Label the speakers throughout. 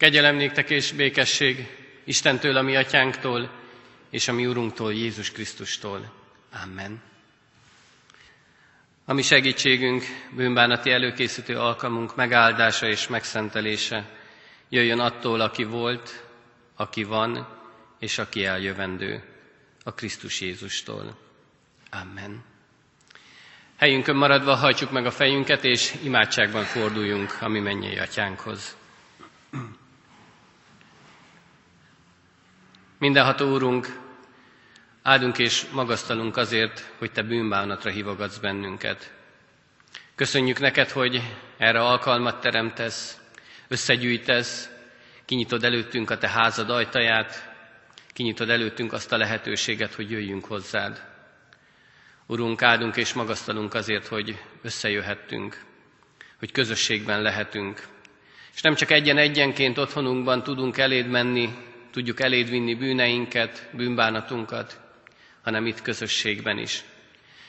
Speaker 1: Kegyelem néktek és békesség Istentől, a mi atyánktól, és a mi Urunktól, Jézus Krisztustól. Amen. A mi segítségünk, bűnbánati előkészítő alkalmunk megáldása és megszentelése jöjjön attól, aki volt, aki van, és aki eljövendő, a Krisztus Jézustól. Amen. Helyünkön maradva hajtsuk meg a fejünket, és imádságban forduljunk a mi mennyei atyánkhoz. Mindenható Úrunk, áldunk és magasztalunk azért, hogy Te bűnbánatra hívogatsz bennünket. Köszönjük neked, hogy erre alkalmat teremtesz, összegyűjtesz, kinyitod előttünk a Te házad ajtaját, kinyitod előttünk azt a lehetőséget, hogy jöjjünk hozzád. Urunk, áldunk és magasztalunk azért, hogy összejöhettünk, hogy közösségben lehetünk. És nem csak egyen-egyenként otthonunkban tudunk eléd menni, tudjuk eléd vinni bűneinket, bűnbánatunkat, hanem itt közösségben is.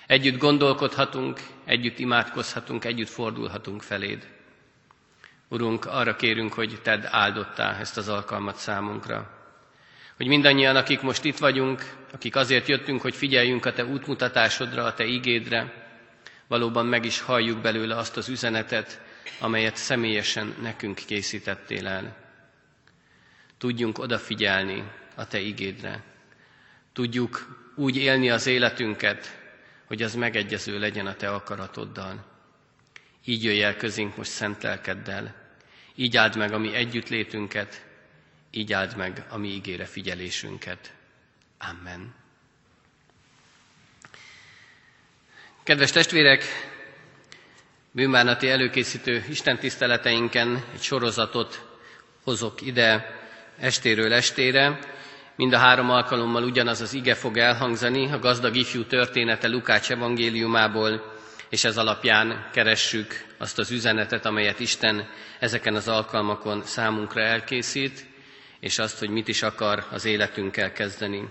Speaker 1: Együtt gondolkodhatunk, együtt imádkozhatunk, együtt fordulhatunk feléd. Urunk, arra kérünk, hogy Tedd áldottá ezt az alkalmat számunkra. Hogy mindannyian, akik most itt vagyunk, akik azért jöttünk, hogy figyeljünk a Te útmutatásodra, a Te igédre, valóban meg is halljuk belőle azt az üzenetet, amelyet személyesen nekünk készítettél el. Tudjunk odafigyelni a Te igédre. Tudjuk úgy élni az életünket, hogy az megegyező legyen a Te akaratoddal. Így jöjj el közénk most szent. Így áld meg a mi együttlétünket, így áld meg a mi ígére figyelésünket. Amen. Kedves testvérek, bűnbánati előkészítő istentiszteleteinken egy sorozatot hozok ide estéről estére. Mind a három alkalommal ugyanaz az ige fog elhangzani, a gazdag ifjú története Lukács evangéliumából, és ez alapján keressük azt az üzenetet, amelyet Isten ezeken az alkalmakon számunkra elkészít, és azt, hogy mit is akar az életünkkel kezdeni.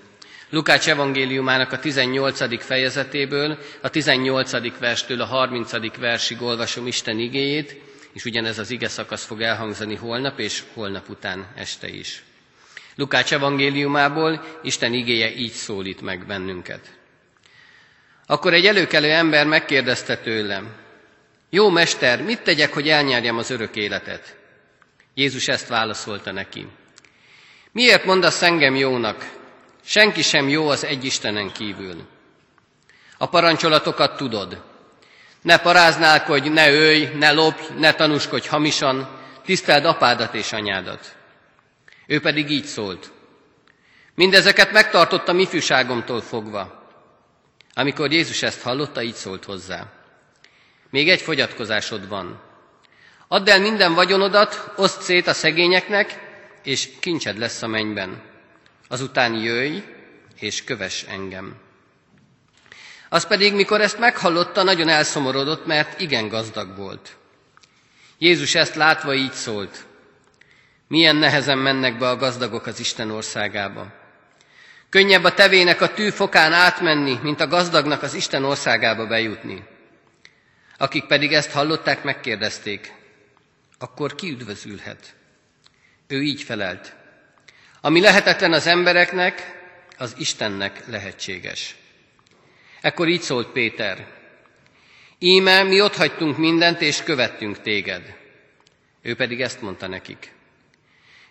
Speaker 1: Lukács evangéliumának a 18. fejezetéből, a 18. verstől a 30. versig olvasom Isten igéjét, és ugyanez az ige szakasz fog elhangzani holnap és holnap után este is. Lukács evangéliumából Isten igéje így szólít meg bennünket. Akkor egy előkelő ember megkérdezte tőlem, jó mester, mit tegyek, hogy elnyerjem az örök életet? Jézus ezt válaszolta neki. Miért mondasz engem jónak? Senki sem jó az egy Istenen kívül. A parancsolatokat tudod. Ne paráználkodj, ne ölj, ne lopj, ne tanúskodj hamisan, tiszteld apádat és anyádat. Ő pedig így szólt. Mindezeket megtartottam ifjúságomtól fogva. Amikor Jézus ezt hallotta, így szólt hozzá. Még egy fogyatkozásod van. Add el minden vagyonodat, oszd szét a szegényeknek, és kincsed lesz a mennyben. Azután jöjj, és köves engem. Az pedig, mikor ezt meghallotta, nagyon elszomorodott, mert igen gazdag volt. Jézus ezt látva így szólt. Milyen nehezen mennek be a gazdagok az Isten országába. Könnyebb a tevének a tűfokán átmenni, mint a gazdagnak az Isten országába bejutni. Akik pedig ezt hallották, megkérdezték, akkor ki üdvözülhet? Ő így felelt. Ami lehetetlen az embereknek, az Istennek lehetséges. Ekkor így szólt Péter. Íme, mi ott hagytunk mindent, és követtünk téged. Ő pedig ezt mondta nekik.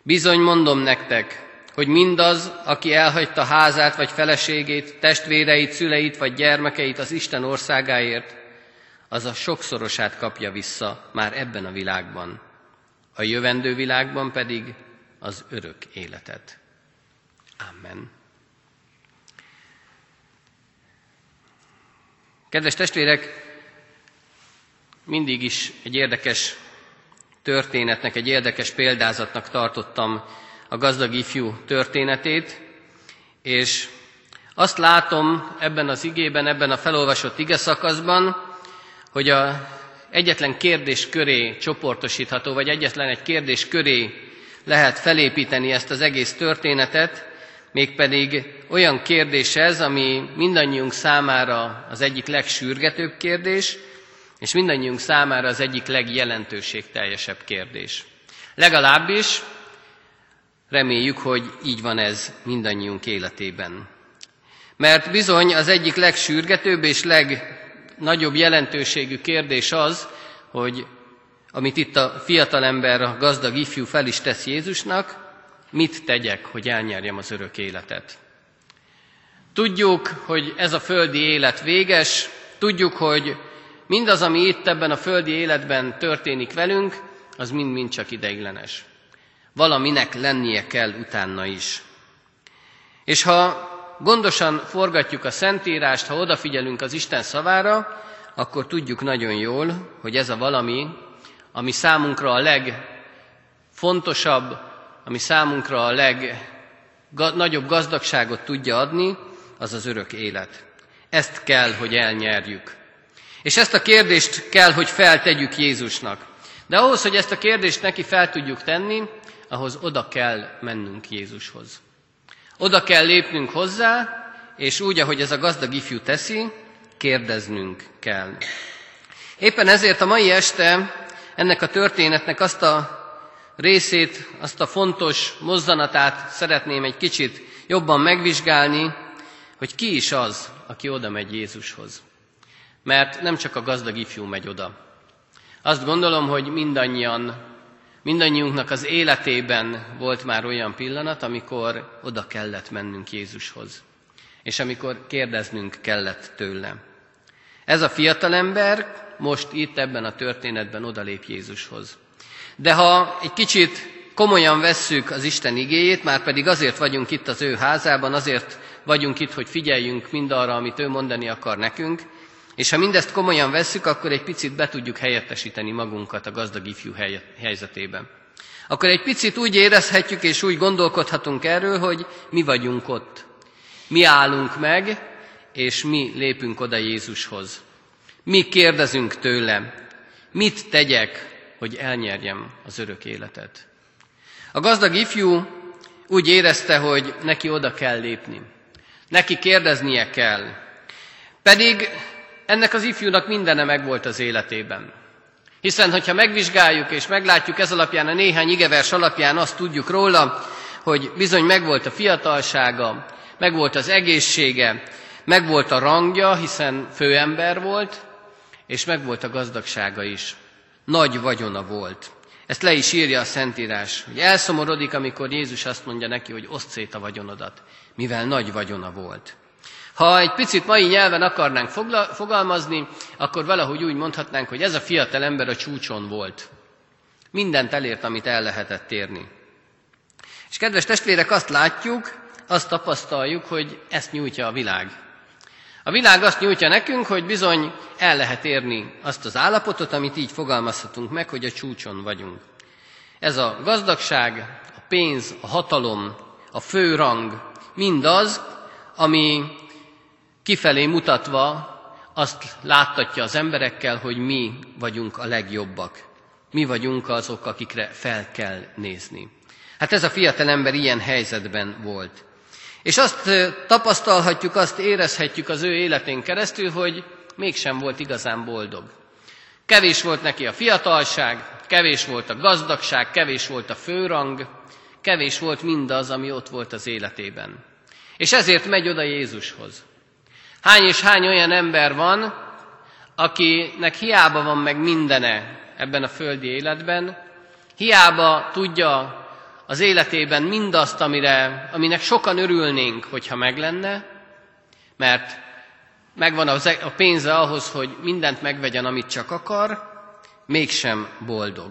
Speaker 1: Bizony mondom nektek, hogy mindaz, aki elhagyta házát vagy feleségét, testvéreit, szüleit vagy gyermekeit az Isten országáért, az a sokszorosát kapja vissza már ebben a világban a jövendő világban pedig az örök életet. Amen. Kedves testvérek, mindig is egy érdekes történetnek, egy érdekes példázatnak tartottam a gazdag ifjú történetét, és azt látom ebben az igében, ebben a felolvasott ige szakaszban, hogy a egyetlen kérdés köré csoportosítható, vagy egyetlen egy kérdés köré lehet felépíteni ezt az egész történetet, mégpedig olyan kérdés ez, ami mindannyiunk számára az egyik legsürgetőbb kérdés, és mindannyiunk számára az egyik legjelentőségteljesebb kérdés. Legalábbis Reméljük, hogy így van ez mindannyiunk életében. Mert bizony az egyik legsürgetőbb és legnagyobb jelentőségű kérdés az, hogy amit itt a fiatalember, a gazdag ifjú fel is tesz Jézusnak, mit tegyek, hogy elnyerjem az örök életet. Tudjuk, hogy ez a földi élet véges, tudjuk, hogy mindaz, ami itt ebben a földi életben történik velünk, az mind-mind csak ideiglenes. Valaminek lennie kell utána is. És ha gondosan forgatjuk a Szentírást, ha odafigyelünk az Isten szavára, akkor tudjuk nagyon jól, hogy ez a valami, ami számunkra a legfontosabb, ami számunkra a legnagyobb gazdagságot tudja adni, az az örök élet. Ezt kell, hogy elnyerjük. És ezt a kérdést kell, hogy feltegyük Jézusnak. De ahhoz, hogy ezt a kérdést neki fel tudjuk tenni, ahhoz oda kell mennünk Jézushoz. Oda kell lépnünk hozzá, és úgy, ahogy ez a gazdag ifjú teszi, kérdeznünk kell. Éppen ezért a mai este ennek a történetnek azt a részét, azt a fontos mozzanatát szeretném egy kicsit jobban megvizsgálni, hogy ki is az, aki oda megy Jézushoz. Mert nem csak a gazdag ifjú megy oda. Azt gondolom, hogy mindannyian, mindannyiunknak az életében volt már olyan pillanat, amikor oda kellett mennünk Jézushoz. És amikor kérdeznünk kellett tőle. Ez a fiatalember most itt ebben a történetben odalép Jézushoz. De ha egy kicsit komolyan vesszük az Isten igéjét, már pedig azért vagyunk itt az ő házában, azért vagyunk itt, hogy figyeljünk mindarra, amit ő mondani akar nekünk, és ha mindezt komolyan vesszük, akkor egy picit be tudjuk helyettesíteni magunkat a gazdag ifjú helyzetében. Akkor egy picit úgy érezhetjük és úgy gondolkodhatunk erről, hogy mi vagyunk ott. Mi állunk meg, és mi lépünk oda Jézushoz. Mi kérdezünk tőle, mit tegyek, hogy elnyerjem az örök életet. A gazdag ifjú úgy érezte, hogy neki oda kell lépni. Neki kérdeznie kell. Pedig ennek az ifjúnak mindene megvolt az életében. Hiszen, hogyha megvizsgáljuk és meglátjuk ez alapján, a néhány igevers alapján azt tudjuk róla, hogy bizony megvolt a fiatalsága, megvolt az egészsége, megvolt a rangja, hiszen főember volt, és megvolt a gazdagsága is. Nagy vagyona volt. Ezt le is írja a Szentírás, hogy elszomorodik, amikor Jézus azt mondja neki, hogy oszd szét a vagyonodat, mivel nagy vagyona volt. Ha egy picit mai nyelven akarnánk fogla- fogalmazni, akkor valahogy úgy mondhatnánk, hogy ez a fiatal ember a csúcson volt. Mindent elért, amit el lehetett érni. És kedves testvérek, azt látjuk, azt tapasztaljuk, hogy ezt nyújtja a világ. A világ azt nyújtja nekünk, hogy bizony el lehet érni azt az állapotot, amit így fogalmazhatunk meg, hogy a csúcson vagyunk. Ez a gazdagság, a pénz, a hatalom, a főrang, mindaz, ami kifelé mutatva azt láttatja az emberekkel, hogy mi vagyunk a legjobbak. Mi vagyunk azok, akikre fel kell nézni. Hát ez a fiatal ember ilyen helyzetben volt. És azt tapasztalhatjuk, azt érezhetjük az ő életén keresztül, hogy mégsem volt igazán boldog. Kevés volt neki a fiatalság, kevés volt a gazdagság, kevés volt a főrang, kevés volt mindaz, ami ott volt az életében. És ezért megy oda Jézushoz. Hány és hány olyan ember van, akinek hiába van meg mindene ebben a földi életben, hiába tudja az életében mindazt, amire, aminek sokan örülnénk, hogyha meg lenne, mert megvan a pénze ahhoz, hogy mindent megvegyen, amit csak akar, mégsem boldog.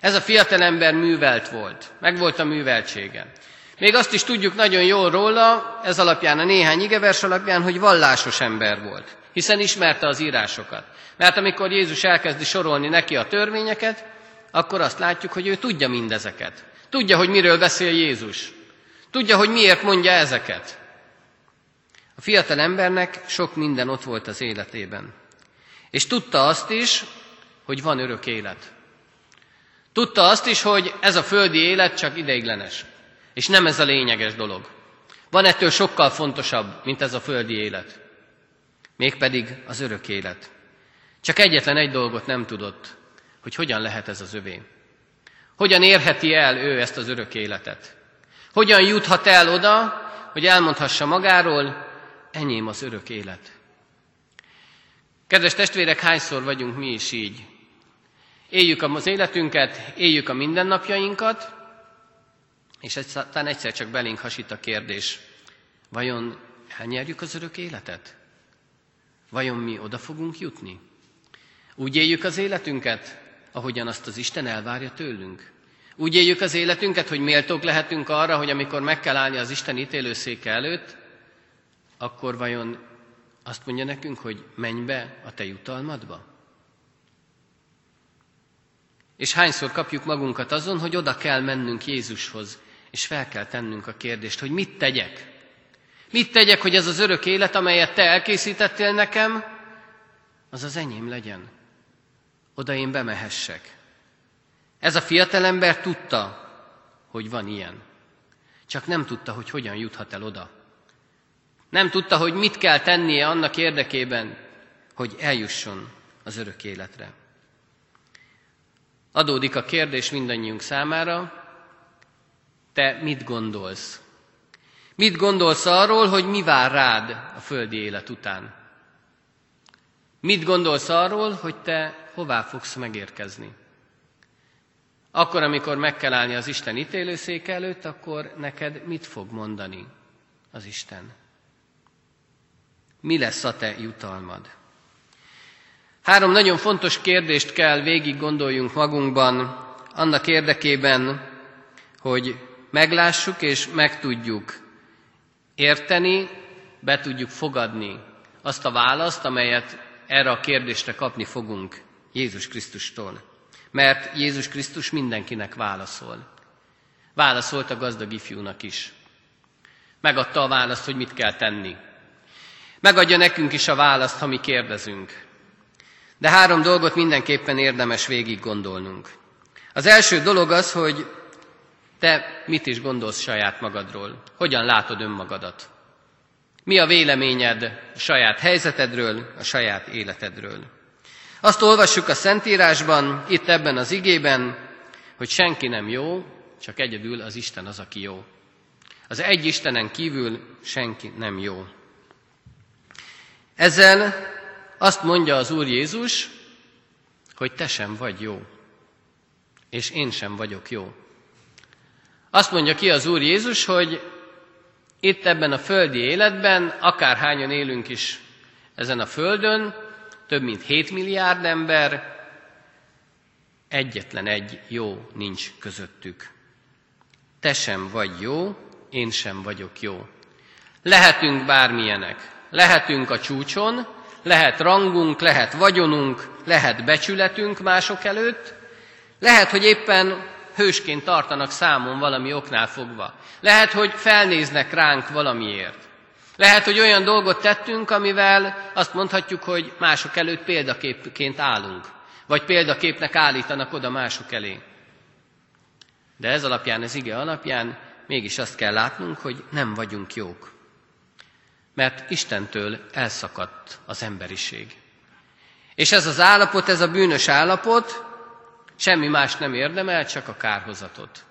Speaker 1: Ez a fiatalember művelt volt, meg volt a műveltsége. Még azt is tudjuk nagyon jól róla, ez alapján, a néhány igevers alapján, hogy vallásos ember volt, hiszen ismerte az írásokat. Mert amikor Jézus elkezdi sorolni neki a törvényeket, akkor azt látjuk, hogy ő tudja mindezeket. Tudja, hogy miről beszél Jézus. Tudja, hogy miért mondja ezeket. A fiatal embernek sok minden ott volt az életében. És tudta azt is, hogy van örök élet. Tudta azt is, hogy ez a földi élet csak ideiglenes. És nem ez a lényeges dolog. Van ettől sokkal fontosabb, mint ez a földi élet. Mégpedig az örök élet. Csak egyetlen egy dolgot nem tudott, hogy hogyan lehet ez az övé. Hogyan érheti el ő ezt az örök életet? Hogyan juthat el oda, hogy elmondhassa magáról, enyém az örök élet. Kedves testvérek, hányszor vagyunk mi is így? Éljük az életünket, éljük a mindennapjainkat, és aztán egyszer csak belénk hasít a kérdés, vajon elnyerjük az örök életet? Vajon mi oda fogunk jutni? Úgy éljük az életünket, ahogyan azt az Isten elvárja tőlünk? Úgy éljük az életünket, hogy méltók lehetünk arra, hogy amikor meg kell állni az Isten ítélőszéke előtt, akkor vajon azt mondja nekünk, hogy menj be a te jutalmadba? És hányszor kapjuk magunkat azon, hogy oda kell mennünk Jézushoz, és fel kell tennünk a kérdést, hogy mit tegyek? Mit tegyek, hogy ez az örök élet, amelyet te elkészítettél nekem, az az enyém legyen. Oda én bemehessek. Ez a fiatalember tudta, hogy van ilyen. Csak nem tudta, hogy hogyan juthat el oda. Nem tudta, hogy mit kell tennie annak érdekében, hogy eljusson az örök életre. Adódik a kérdés mindannyiunk számára, te mit gondolsz? Mit gondolsz arról, hogy mi vár rád a földi élet után? Mit gondolsz arról, hogy te hová fogsz megérkezni? Akkor, amikor meg kell állni az Isten ítélőszék előtt, akkor neked mit fog mondani az Isten? Mi lesz a te jutalmad? Három nagyon fontos kérdést kell végig gondoljunk magunkban, annak érdekében, hogy meglássuk és meg tudjuk érteni, be tudjuk fogadni azt a választ, amelyet erre a kérdésre kapni fogunk Jézus Krisztustól. Mert Jézus Krisztus mindenkinek válaszol. Válaszolt a gazdag ifjúnak is. Megadta a választ, hogy mit kell tenni. Megadja nekünk is a választ, ha mi kérdezünk. De három dolgot mindenképpen érdemes végig gondolnunk. Az első dolog az, hogy te mit is gondolsz saját magadról? Hogyan látod önmagadat? Mi a véleményed a saját helyzetedről, a saját életedről? Azt olvassuk a Szentírásban, itt ebben az igében, hogy senki nem jó, csak egyedül az Isten az, aki jó. Az egy Istenen kívül senki nem jó. Ezzel azt mondja az Úr Jézus, hogy te sem vagy jó, és én sem vagyok jó. Azt mondja ki az Úr Jézus, hogy itt ebben a földi életben, akárhányan élünk is ezen a földön, több mint 7 milliárd ember, egyetlen egy jó nincs közöttük. Te sem vagy jó, én sem vagyok jó. Lehetünk bármilyenek, lehetünk a csúcson, lehet rangunk, lehet vagyonunk, lehet becsületünk mások előtt, lehet, hogy éppen hősként tartanak számon valami oknál fogva. Lehet, hogy felnéznek ránk valamiért. Lehet, hogy olyan dolgot tettünk, amivel azt mondhatjuk, hogy mások előtt példaképként állunk, vagy példaképnek állítanak oda mások elé. De ez alapján, ez ige alapján mégis azt kell látnunk, hogy nem vagyunk jók. Mert Istentől elszakadt az emberiség. És ez az állapot, ez a bűnös állapot, Semmi más nem érdemel, csak a kárhozatot.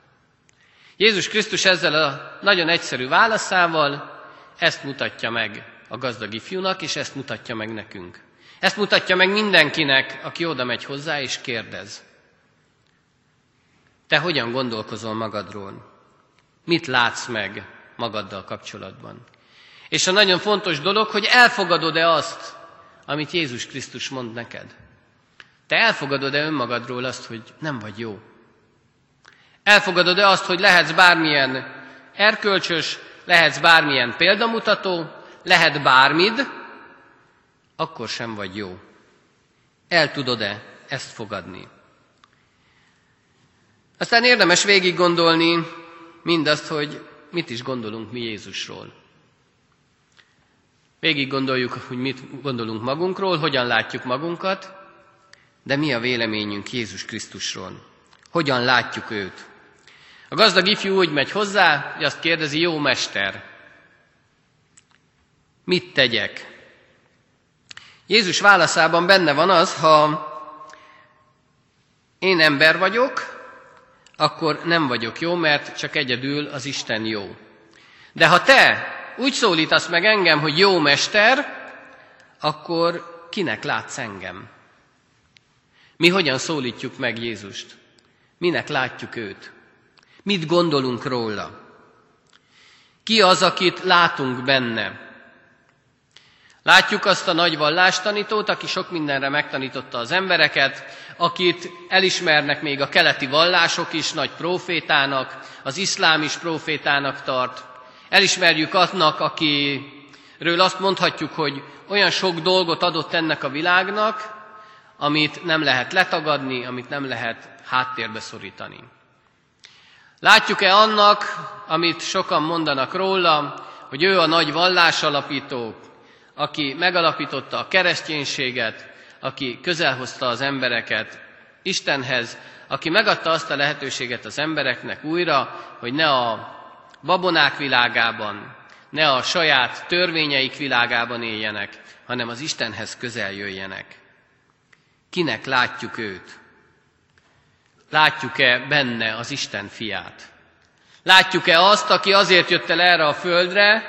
Speaker 1: Jézus Krisztus ezzel a nagyon egyszerű válaszával ezt mutatja meg a gazdag ifjúnak, és ezt mutatja meg nekünk. Ezt mutatja meg mindenkinek, aki oda megy hozzá és kérdez. Te hogyan gondolkozol magadról? Mit látsz meg magaddal kapcsolatban? És a nagyon fontos dolog, hogy elfogadod-e azt, amit Jézus Krisztus mond neked. Te elfogadod-e önmagadról azt, hogy nem vagy jó? Elfogadod-e azt, hogy lehetsz bármilyen erkölcsös, lehetsz bármilyen példamutató, lehet bármid, akkor sem vagy jó. El tudod-e ezt fogadni? Aztán érdemes végig gondolni mindazt, hogy mit is gondolunk mi Jézusról. Végig gondoljuk, hogy mit gondolunk magunkról, hogyan látjuk magunkat, de mi a véleményünk Jézus Krisztusról? Hogyan látjuk őt? A gazdag ifjú úgy megy hozzá, hogy azt kérdezi, jó mester, mit tegyek? Jézus válaszában benne van az, ha én ember vagyok, akkor nem vagyok jó, mert csak egyedül az Isten jó. De ha te úgy szólítasz meg engem, hogy jó mester, akkor kinek látsz engem? Mi hogyan szólítjuk meg Jézust? Minek látjuk őt? Mit gondolunk róla? Ki az, akit látunk benne? Látjuk azt a nagy vallástanítót, aki sok mindenre megtanította az embereket, akit elismernek még a keleti vallások is nagy profétának, az iszlám is profétának tart. Elismerjük annak, akiről azt mondhatjuk, hogy olyan sok dolgot adott ennek a világnak, amit nem lehet letagadni, amit nem lehet háttérbe szorítani. Látjuk-e annak, amit sokan mondanak róla, hogy ő a nagy vallásalapító, aki megalapította a kereszténységet, aki közelhozta az embereket Istenhez, aki megadta azt a lehetőséget az embereknek újra, hogy ne a babonák világában, ne a saját törvényeik világában éljenek, hanem az Istenhez közel jöjjenek. Kinek látjuk őt? Látjuk-e benne az Isten fiát? Látjuk-e azt, aki azért jött el erre a földre,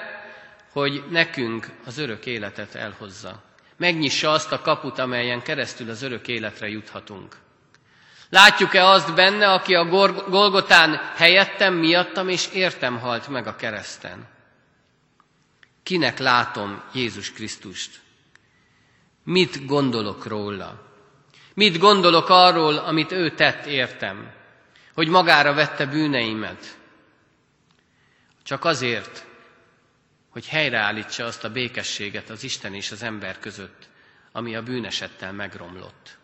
Speaker 1: hogy nekünk az örök életet elhozza? Megnyissa azt a kaput, amelyen keresztül az örök életre juthatunk. Látjuk-e azt benne, aki a Golgotán helyettem, miattam és értem halt meg a kereszten? Kinek látom Jézus Krisztust? Mit gondolok róla? Mit gondolok arról, amit ő tett értem? Hogy magára vette bűneimet? Csak azért, hogy helyreállítsa azt a békességet az Isten és az ember között, ami a bűnesettel megromlott.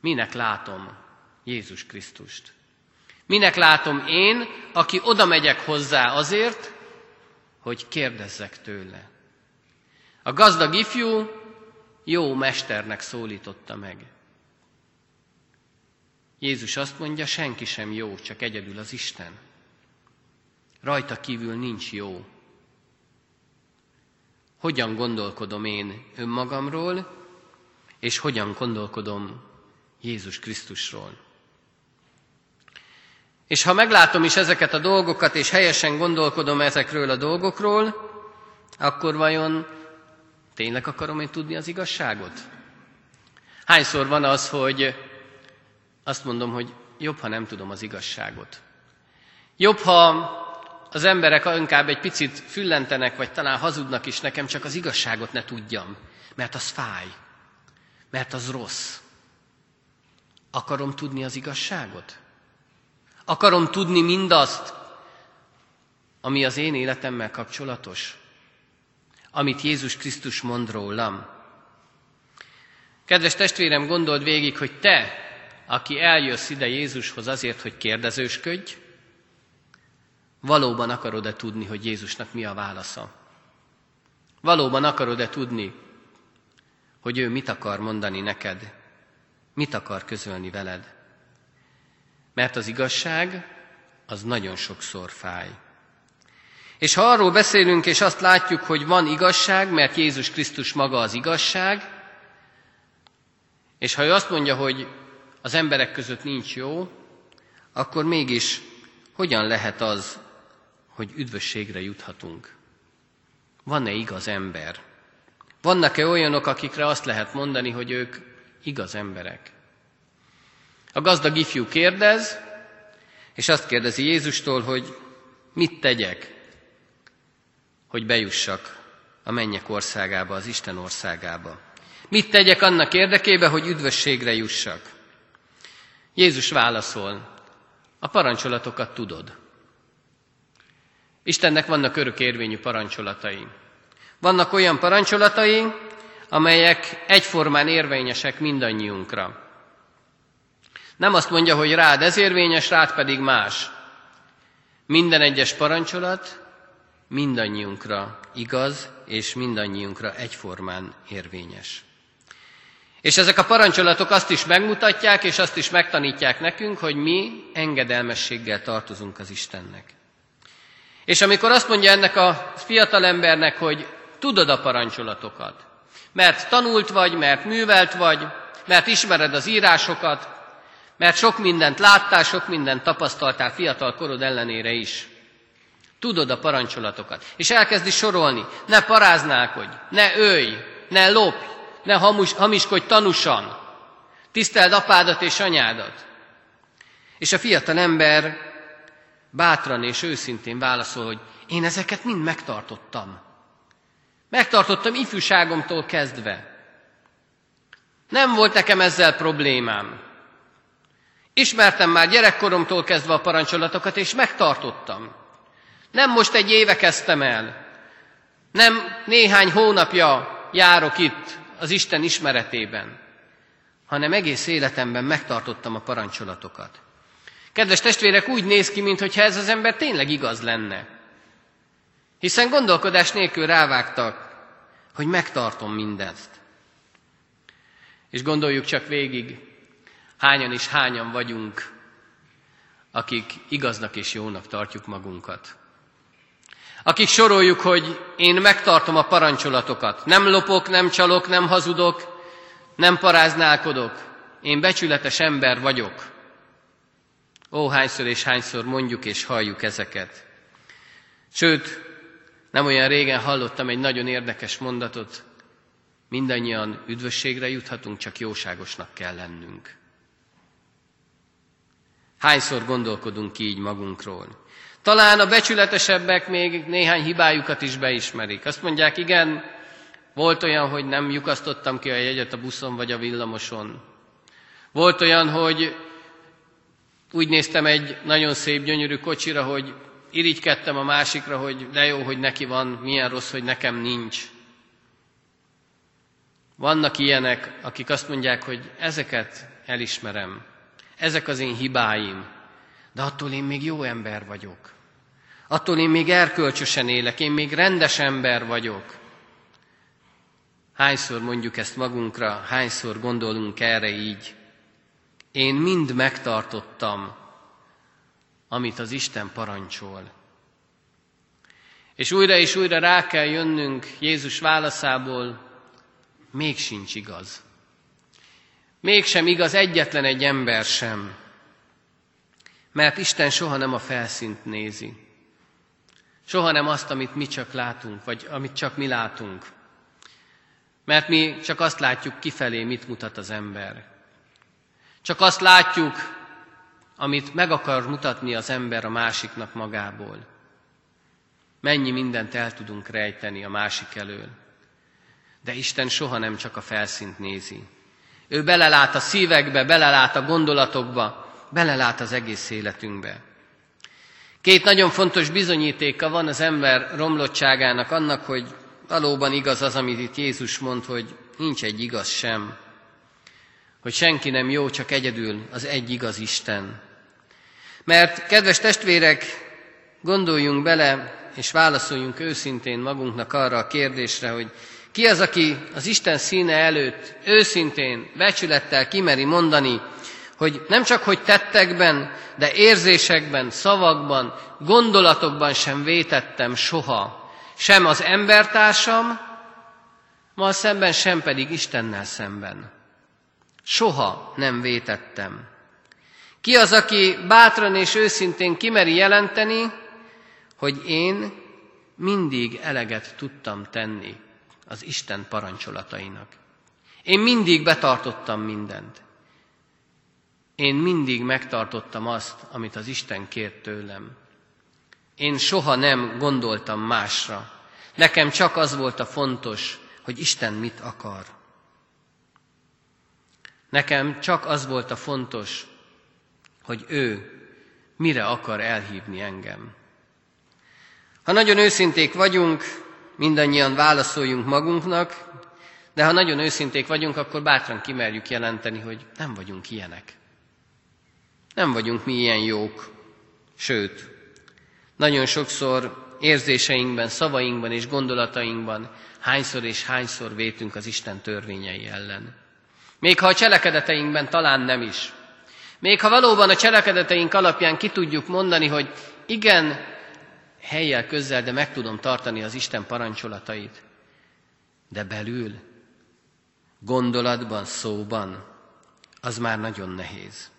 Speaker 1: Minek látom Jézus Krisztust? Minek látom én, aki oda megyek hozzá azért, hogy kérdezzek tőle. A gazdag ifjú jó mesternek szólította meg. Jézus azt mondja, senki sem jó, csak egyedül az Isten. Rajta kívül nincs jó. Hogyan gondolkodom én önmagamról, és hogyan gondolkodom Jézus Krisztusról. És ha meglátom is ezeket a dolgokat, és helyesen gondolkodom ezekről a dolgokról, akkor vajon tényleg akarom én tudni az igazságot? Hányszor van az, hogy azt mondom, hogy jobb, ha nem tudom az igazságot. Jobb, ha az emberek inkább egy picit füllentenek, vagy talán hazudnak is nekem, csak az igazságot ne tudjam, mert az fáj, mert az rossz. Akarom tudni az igazságot? Akarom tudni mindazt, ami az én életemmel kapcsolatos, amit Jézus Krisztus mond rólam. Kedves testvérem, gondold végig, hogy te, aki eljössz ide Jézushoz azért, hogy kérdezősködj, valóban akarod-e tudni, hogy Jézusnak mi a válasza? Valóban akarod-e tudni, hogy ő mit akar mondani neked, mit akar közölni veled? Mert az igazság az nagyon sokszor fáj. És ha arról beszélünk, és azt látjuk, hogy van igazság, mert Jézus Krisztus maga az igazság, és ha ő azt mondja, hogy az emberek között nincs jó, akkor mégis hogyan lehet az, hogy üdvösségre juthatunk? Van-e igaz ember? Vannak-e olyanok, akikre azt lehet mondani, hogy ők igaz emberek? A gazdag ifjú kérdez, és azt kérdezi Jézustól, hogy mit tegyek, hogy bejussak a mennyek országába, az Isten országába. Mit tegyek annak érdekébe, hogy üdvösségre jussak? Jézus válaszol, a parancsolatokat tudod. Istennek vannak örökérvényű parancsolatai. Vannak olyan parancsolatai, amelyek egyformán érvényesek mindannyiunkra. Nem azt mondja, hogy rád ez érvényes, rád pedig más. Minden egyes parancsolat mindannyiunkra igaz, és mindannyiunkra egyformán érvényes. És ezek a parancsolatok azt is megmutatják, és azt is megtanítják nekünk, hogy mi engedelmességgel tartozunk az Istennek. És amikor azt mondja ennek a fiatalembernek, hogy tudod a parancsolatokat, mert tanult vagy, mert művelt vagy, mert ismered az írásokat, Mert sok mindent láttál, sok mindent tapasztaltál fiatal korod ellenére is. Tudod a parancsolatokat. És elkezdi sorolni. Ne paráználkodj, ne ölj, ne lopj, ne hamus, hamiskodj tanusan. Tiszteld apádat és anyádat. És a fiatal ember bátran és őszintén válaszol, hogy én ezeket mind megtartottam. Megtartottam ifjúságomtól kezdve. Nem volt nekem ezzel problémám. Ismertem már gyerekkoromtól kezdve a parancsolatokat, és megtartottam. Nem most egy éve kezdtem el. Nem néhány hónapja járok itt az Isten ismeretében, hanem egész életemben megtartottam a parancsolatokat. Kedves testvérek, úgy néz ki, mintha ez az ember tényleg igaz lenne. Hiszen gondolkodás nélkül rávágtak, hogy megtartom mindezt. És gondoljuk csak végig, hányan is hányan vagyunk, akik igaznak és jónak tartjuk magunkat. Akik soroljuk, hogy én megtartom a parancsolatokat. Nem lopok, nem csalok, nem hazudok, nem paráználkodok. Én becsületes ember vagyok. Ó, hányszor és hányszor mondjuk és halljuk ezeket. Sőt, nem olyan régen hallottam egy nagyon érdekes mondatot, mindannyian üdvösségre juthatunk, csak jóságosnak kell lennünk. Hányszor gondolkodunk így magunkról? Talán a becsületesebbek még néhány hibájukat is beismerik. Azt mondják, igen, volt olyan, hogy nem lyukasztottam ki a jegyet a buszon vagy a villamoson. Volt olyan, hogy úgy néztem egy nagyon szép, gyönyörű kocsira, hogy irigykedtem a másikra, hogy de jó, hogy neki van, milyen rossz, hogy nekem nincs. Vannak ilyenek, akik azt mondják, hogy ezeket elismerem, ezek az én hibáim, de attól én még jó ember vagyok. Attól én még erkölcsösen élek, én még rendes ember vagyok. Hányszor mondjuk ezt magunkra, hányszor gondolunk erre így. Én mind megtartottam, amit az Isten parancsol. És újra és újra rá kell jönnünk Jézus válaszából, még sincs igaz. Mégsem igaz egyetlen egy ember sem, mert Isten soha nem a felszínt nézi. Soha nem azt, amit mi csak látunk, vagy amit csak mi látunk. Mert mi csak azt látjuk kifelé, mit mutat az ember. Csak azt látjuk, amit meg akar mutatni az ember a másiknak magából. Mennyi mindent el tudunk rejteni a másik elől. De Isten soha nem csak a felszínt nézi. Ő belelát a szívekbe, belelát a gondolatokba, belelát az egész életünkbe. Két nagyon fontos bizonyítéka van az ember romlottságának annak, hogy valóban igaz az, amit itt Jézus mond, hogy nincs egy igaz sem. Hogy senki nem jó, csak egyedül az egy igaz Isten. Mert, kedves testvérek, gondoljunk bele, és válaszoljunk őszintén magunknak arra a kérdésre, hogy ki az, aki az Isten színe előtt őszintén, becsülettel kimeri mondani, hogy nem csak hogy tettekben, de érzésekben, szavakban, gondolatokban sem vétettem soha, sem az embertársam, ma szemben, sem pedig Istennel szemben. Soha nem vétettem. Ki az, aki bátran és őszintén kimeri jelenteni, hogy én mindig eleget tudtam tenni az Isten parancsolatainak. Én mindig betartottam mindent. Én mindig megtartottam azt, amit az Isten kért tőlem. Én soha nem gondoltam másra. Nekem csak az volt a fontos, hogy Isten mit akar. Nekem csak az volt a fontos, hogy ő mire akar elhívni engem. Ha nagyon őszinték vagyunk, mindannyian válaszoljunk magunknak, de ha nagyon őszinték vagyunk, akkor bátran kimerjük jelenteni, hogy nem vagyunk ilyenek. Nem vagyunk mi ilyen jók. Sőt, nagyon sokszor érzéseinkben, szavainkban és gondolatainkban hányszor és hányszor vétünk az Isten törvényei ellen. Még ha a cselekedeteinkben talán nem is. Még ha valóban a cselekedeteink alapján ki tudjuk mondani, hogy igen, helyjel, közzel, de meg tudom tartani az Isten parancsolatait. De belül, gondolatban, szóban, az már nagyon nehéz.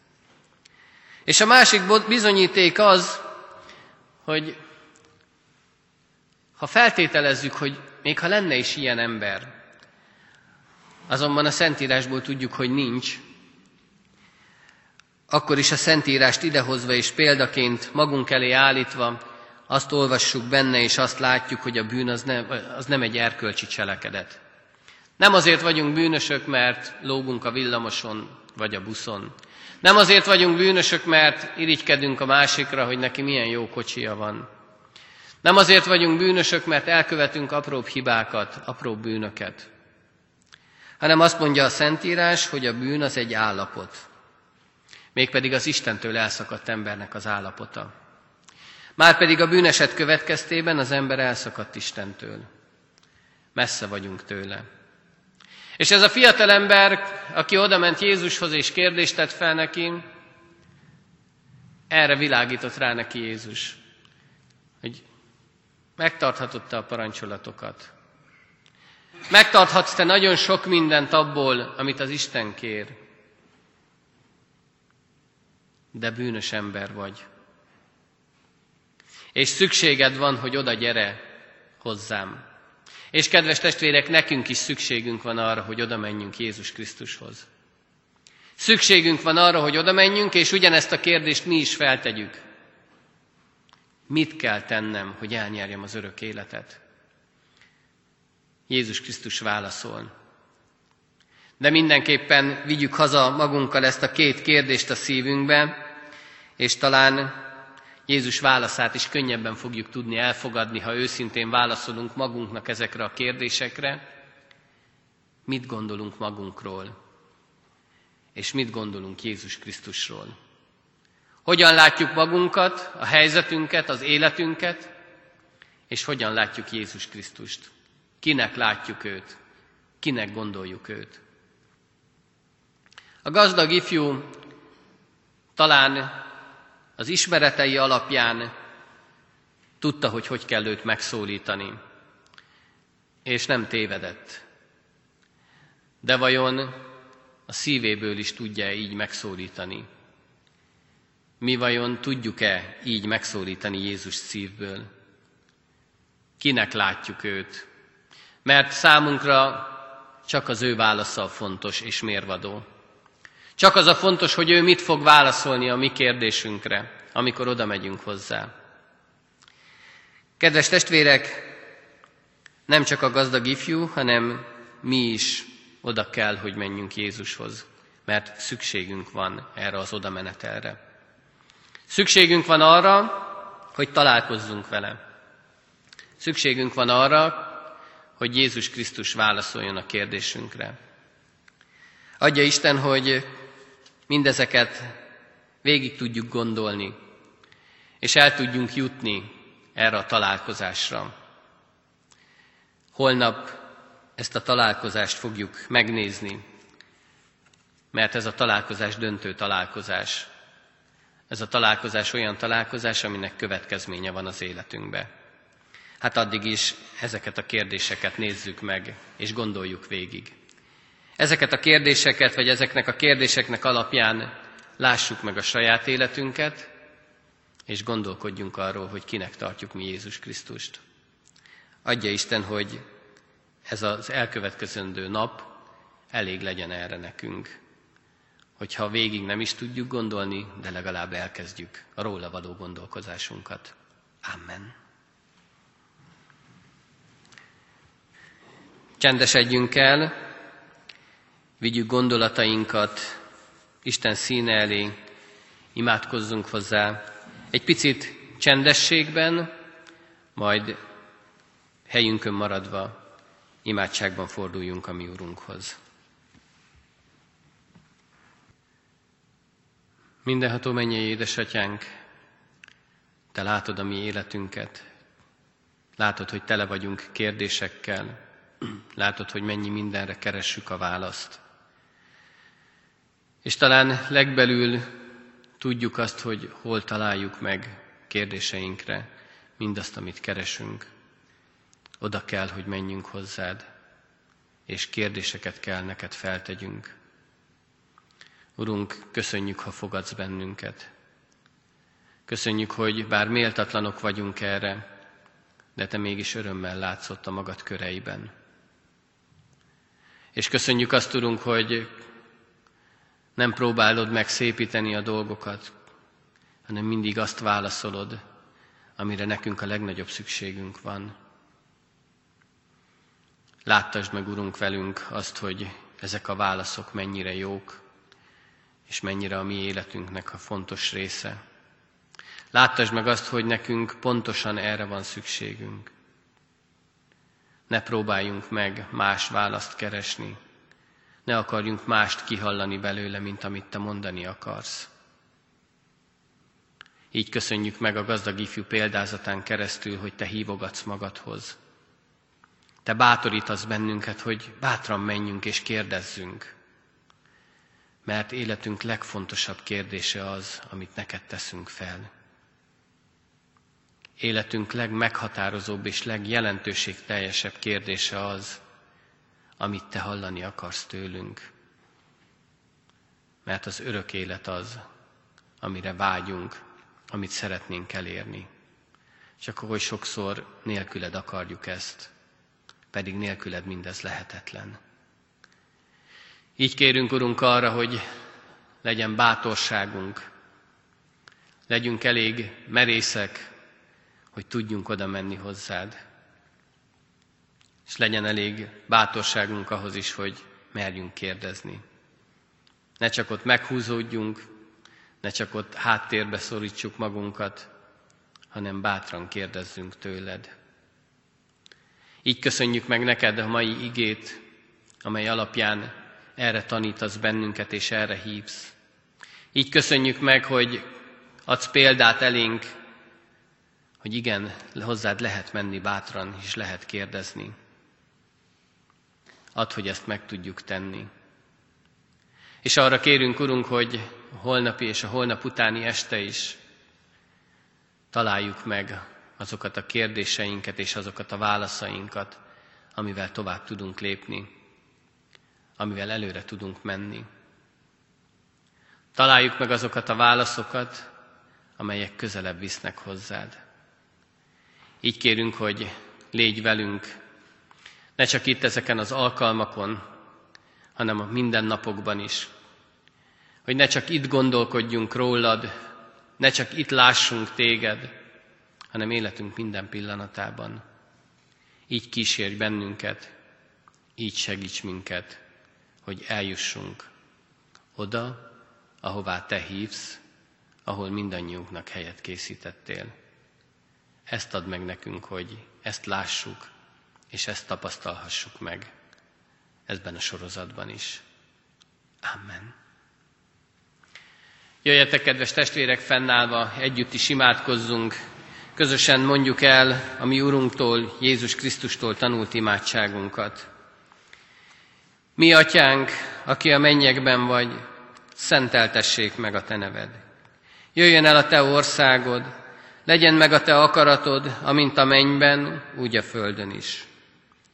Speaker 1: És a másik bizonyíték az, hogy ha feltételezzük, hogy még ha lenne is ilyen ember, azonban a Szentírásból tudjuk, hogy nincs, akkor is a Szentírást idehozva és példaként magunk elé állítva, azt olvassuk benne, és azt látjuk, hogy a bűn az nem, az nem egy erkölcsi cselekedet. Nem azért vagyunk bűnösök, mert lógunk a villamoson vagy a buszon. Nem azért vagyunk bűnösök, mert irigykedünk a másikra, hogy neki milyen jó kocsia van. Nem azért vagyunk bűnösök, mert elkövetünk apróbb hibákat, apróbb bűnöket, hanem azt mondja a Szentírás, hogy a bűn az egy állapot. Mégpedig az Istentől elszakadt embernek az állapota. Márpedig a bűneset következtében az ember elszakadt Istentől. Messze vagyunk tőle. És ez a fiatal ember, aki oda ment Jézushoz és kérdést tett fel neki, erre világított rá neki Jézus, hogy megtarthatod te a parancsolatokat. Megtarthatsz te nagyon sok mindent abból, amit az Isten kér. De bűnös ember vagy. És szükséged van, hogy oda gyere hozzám. És kedves testvérek, nekünk is szükségünk van arra, hogy oda menjünk Jézus Krisztushoz. Szükségünk van arra, hogy oda menjünk, és ugyanezt a kérdést mi is feltegyük. Mit kell tennem, hogy elnyerjem az örök életet? Jézus Krisztus válaszol. De mindenképpen vigyük haza magunkkal ezt a két kérdést a szívünkbe, és talán Jézus válaszát is könnyebben fogjuk tudni elfogadni, ha őszintén válaszolunk magunknak ezekre a kérdésekre. Mit gondolunk magunkról? És mit gondolunk Jézus Krisztusról? Hogyan látjuk magunkat, a helyzetünket, az életünket, és hogyan látjuk Jézus Krisztust? Kinek látjuk őt? Kinek gondoljuk őt? A gazdag ifjú talán az ismeretei alapján tudta, hogy hogy kell őt megszólítani, és nem tévedett. De vajon a szívéből is tudja így megszólítani? Mi vajon tudjuk-e így megszólítani Jézus szívből? Kinek látjuk őt? Mert számunkra csak az ő válasza fontos és mérvadó. Csak az a fontos, hogy ő mit fog válaszolni a mi kérdésünkre, amikor oda megyünk hozzá. Kedves testvérek, nem csak a gazdag ifjú, hanem mi is oda kell, hogy menjünk Jézushoz, mert szükségünk van erre az oda menetelre. Szükségünk van arra, hogy találkozzunk vele. Szükségünk van arra, hogy Jézus Krisztus válaszoljon a kérdésünkre. Adja Isten, hogy mindezeket végig tudjuk gondolni, és el tudjunk jutni erre a találkozásra. Holnap ezt a találkozást fogjuk megnézni, mert ez a találkozás döntő találkozás. Ez a találkozás olyan találkozás, aminek következménye van az életünkbe. Hát addig is ezeket a kérdéseket nézzük meg, és gondoljuk végig. Ezeket a kérdéseket, vagy ezeknek a kérdéseknek alapján lássuk meg a saját életünket, és gondolkodjunk arról, hogy kinek tartjuk mi Jézus Krisztust. Adja Isten, hogy ez az elkövetkezendő nap elég legyen erre nekünk. Hogyha végig nem is tudjuk gondolni, de legalább elkezdjük a róla való gondolkozásunkat. Amen. Csendesedjünk el, vigyük gondolatainkat Isten színe elé, imádkozzunk hozzá. Egy picit csendességben, majd helyünkön maradva imádságban forduljunk a mi Urunkhoz. Mindenható mennyei édesatyánk, Te látod a mi életünket, látod, hogy tele vagyunk kérdésekkel, látod, hogy mennyi mindenre keressük a választ. És talán legbelül tudjuk azt, hogy hol találjuk meg kérdéseinkre mindazt, amit keresünk. Oda kell, hogy menjünk hozzád, és kérdéseket kell neked feltegyünk. Urunk, köszönjük, ha fogadsz bennünket. Köszönjük, hogy bár méltatlanok vagyunk erre, de Te mégis örömmel látszott a magad köreiben. És köszönjük azt, Urunk, hogy nem próbálod meg szépíteni a dolgokat, hanem mindig azt válaszolod, amire nekünk a legnagyobb szükségünk van. Láttasd meg, Urunk, velünk azt, hogy ezek a válaszok mennyire jók, és mennyire a mi életünknek a fontos része. Láttasd meg azt, hogy nekünk pontosan erre van szükségünk. Ne próbáljunk meg más választ keresni, ne akarjunk mást kihallani belőle, mint amit te mondani akarsz. Így köszönjük meg a gazdag ifjú példázatán keresztül, hogy te hívogatsz magadhoz. Te bátorítasz bennünket, hogy bátran menjünk és kérdezzünk. Mert életünk legfontosabb kérdése az, amit neked teszünk fel. Életünk legmeghatározóbb és legjelentőségteljesebb kérdése az, amit te hallani akarsz tőlünk. Mert az örök élet az, amire vágyunk, amit szeretnénk elérni. Csak hogy sokszor nélküled akarjuk ezt, pedig nélküled mindez lehetetlen. Így kérünk, Urunk, arra, hogy legyen bátorságunk, legyünk elég merészek, hogy tudjunk oda menni hozzád. És legyen elég bátorságunk ahhoz is, hogy merjünk kérdezni. Ne csak ott meghúzódjunk, ne csak ott háttérbe szorítsuk magunkat, hanem bátran kérdezzünk tőled. Így köszönjük meg neked a mai igét, amely alapján erre tanítasz bennünket és erre hívsz. Így köszönjük meg, hogy adsz példát elénk, hogy igen, hozzád lehet menni bátran, és lehet kérdezni. Add, hogy ezt meg tudjuk tenni. És arra kérünk, Urunk, hogy a holnapi és a holnap utáni este is találjuk meg azokat a kérdéseinket és azokat a válaszainkat, amivel tovább tudunk lépni, amivel előre tudunk menni. Találjuk meg azokat a válaszokat, amelyek közelebb visznek hozzád. Így kérünk, hogy légy velünk, ne csak itt ezeken az alkalmakon, hanem a mindennapokban is. Hogy ne csak itt gondolkodjunk rólad, ne csak itt lássunk téged, hanem életünk minden pillanatában. Így kísérj bennünket, így segíts minket, hogy eljussunk oda, ahová Te hívsz, ahol mindannyiunknak helyet készítettél. Ezt ad meg nekünk, hogy ezt lássuk, és ezt tapasztalhassuk meg ezben a sorozatban is. Amen. Jöjjetek, kedves testvérek, fennállva, együtt is imádkozzunk, közösen mondjuk el a mi Urunktól, Jézus Krisztustól tanult imádságunkat. Mi, Atyánk, aki a mennyekben vagy, szenteltessék meg a Te neved. Jöjjön el a Te országod, legyen meg a Te akaratod, amint a mennyben, úgy a földön is.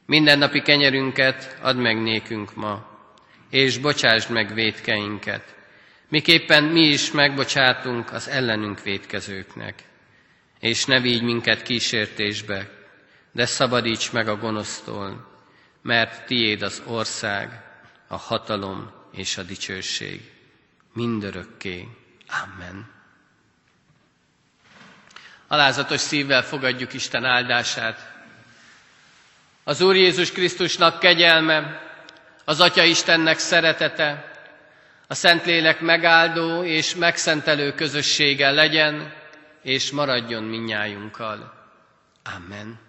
Speaker 1: Mindennapi kenyerünket add meg nékünk ma, és bocsásd meg védkeinket, miképpen mi is megbocsátunk az ellenünk védkezőknek. És ne vigy minket kísértésbe, de szabadíts meg a gonosztól, mert tiéd az ország, a hatalom és a dicsőség. Mindörökké. Amen. Alázatos szívvel fogadjuk Isten áldását. Az Úr Jézus Krisztusnak kegyelme, az Atya Istennek szeretete, a Szentlélek megáldó és megszentelő közössége legyen, és maradjon minnyájunkkal. Amen.